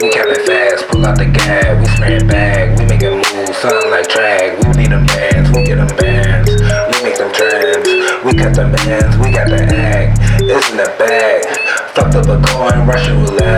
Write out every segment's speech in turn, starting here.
we count it fast. Pull out the gas, we spraying bag. We making moves, something like drag. We need them bands, we get them bands. We make them trends, we cut them bands, we got the act. It's in the bag. Fucked up a coin, Russian roulette.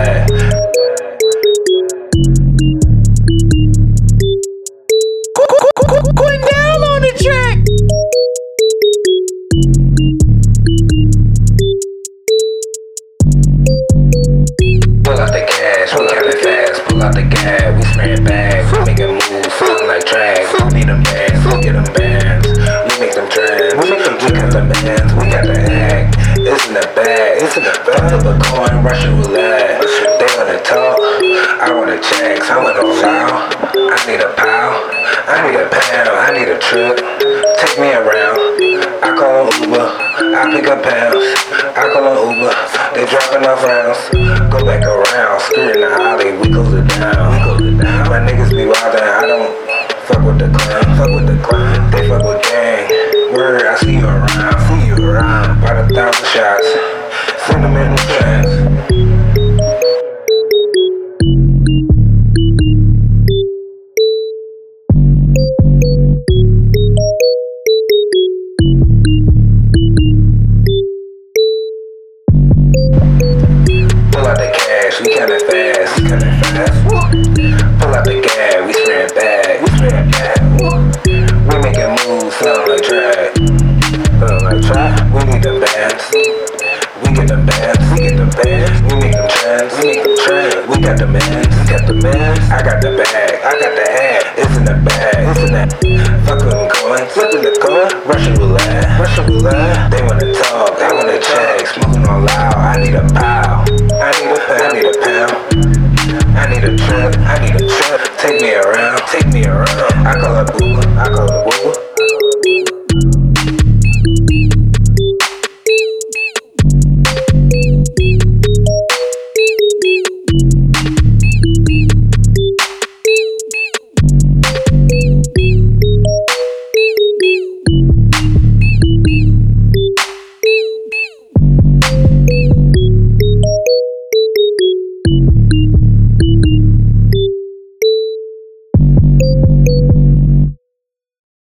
We spraying bags. We making moves, something like drag. We need them bands, we get them bands. We make them trends, we make them we cut them bands. We got the act. It's in the bag, it's in the bag. Flip a coin, Russian roulette. They wanna talk, I wanna checks. I wanna allow. I need a pal, I need a pound, I need a trip. Take me around. I call Uber, I pick up pounds. They dropping off rounds. Go back around, in the down. We close it down. My niggas be cash, we it fast, we it fast. Pull out the gas, we spraying bag, we spraying bag. We making moves, sound like drag, sound like trap. We need them bands, we get them bands, we get them bands. We make them trends, we make them trends. We got the bands, we got the bands. I got the bag, I got the ad. It's in the bag, it's in that. Fuck them going, flipping the coin, Russian roulette, Russian roulette. They wanna talk, I call up Uber, I call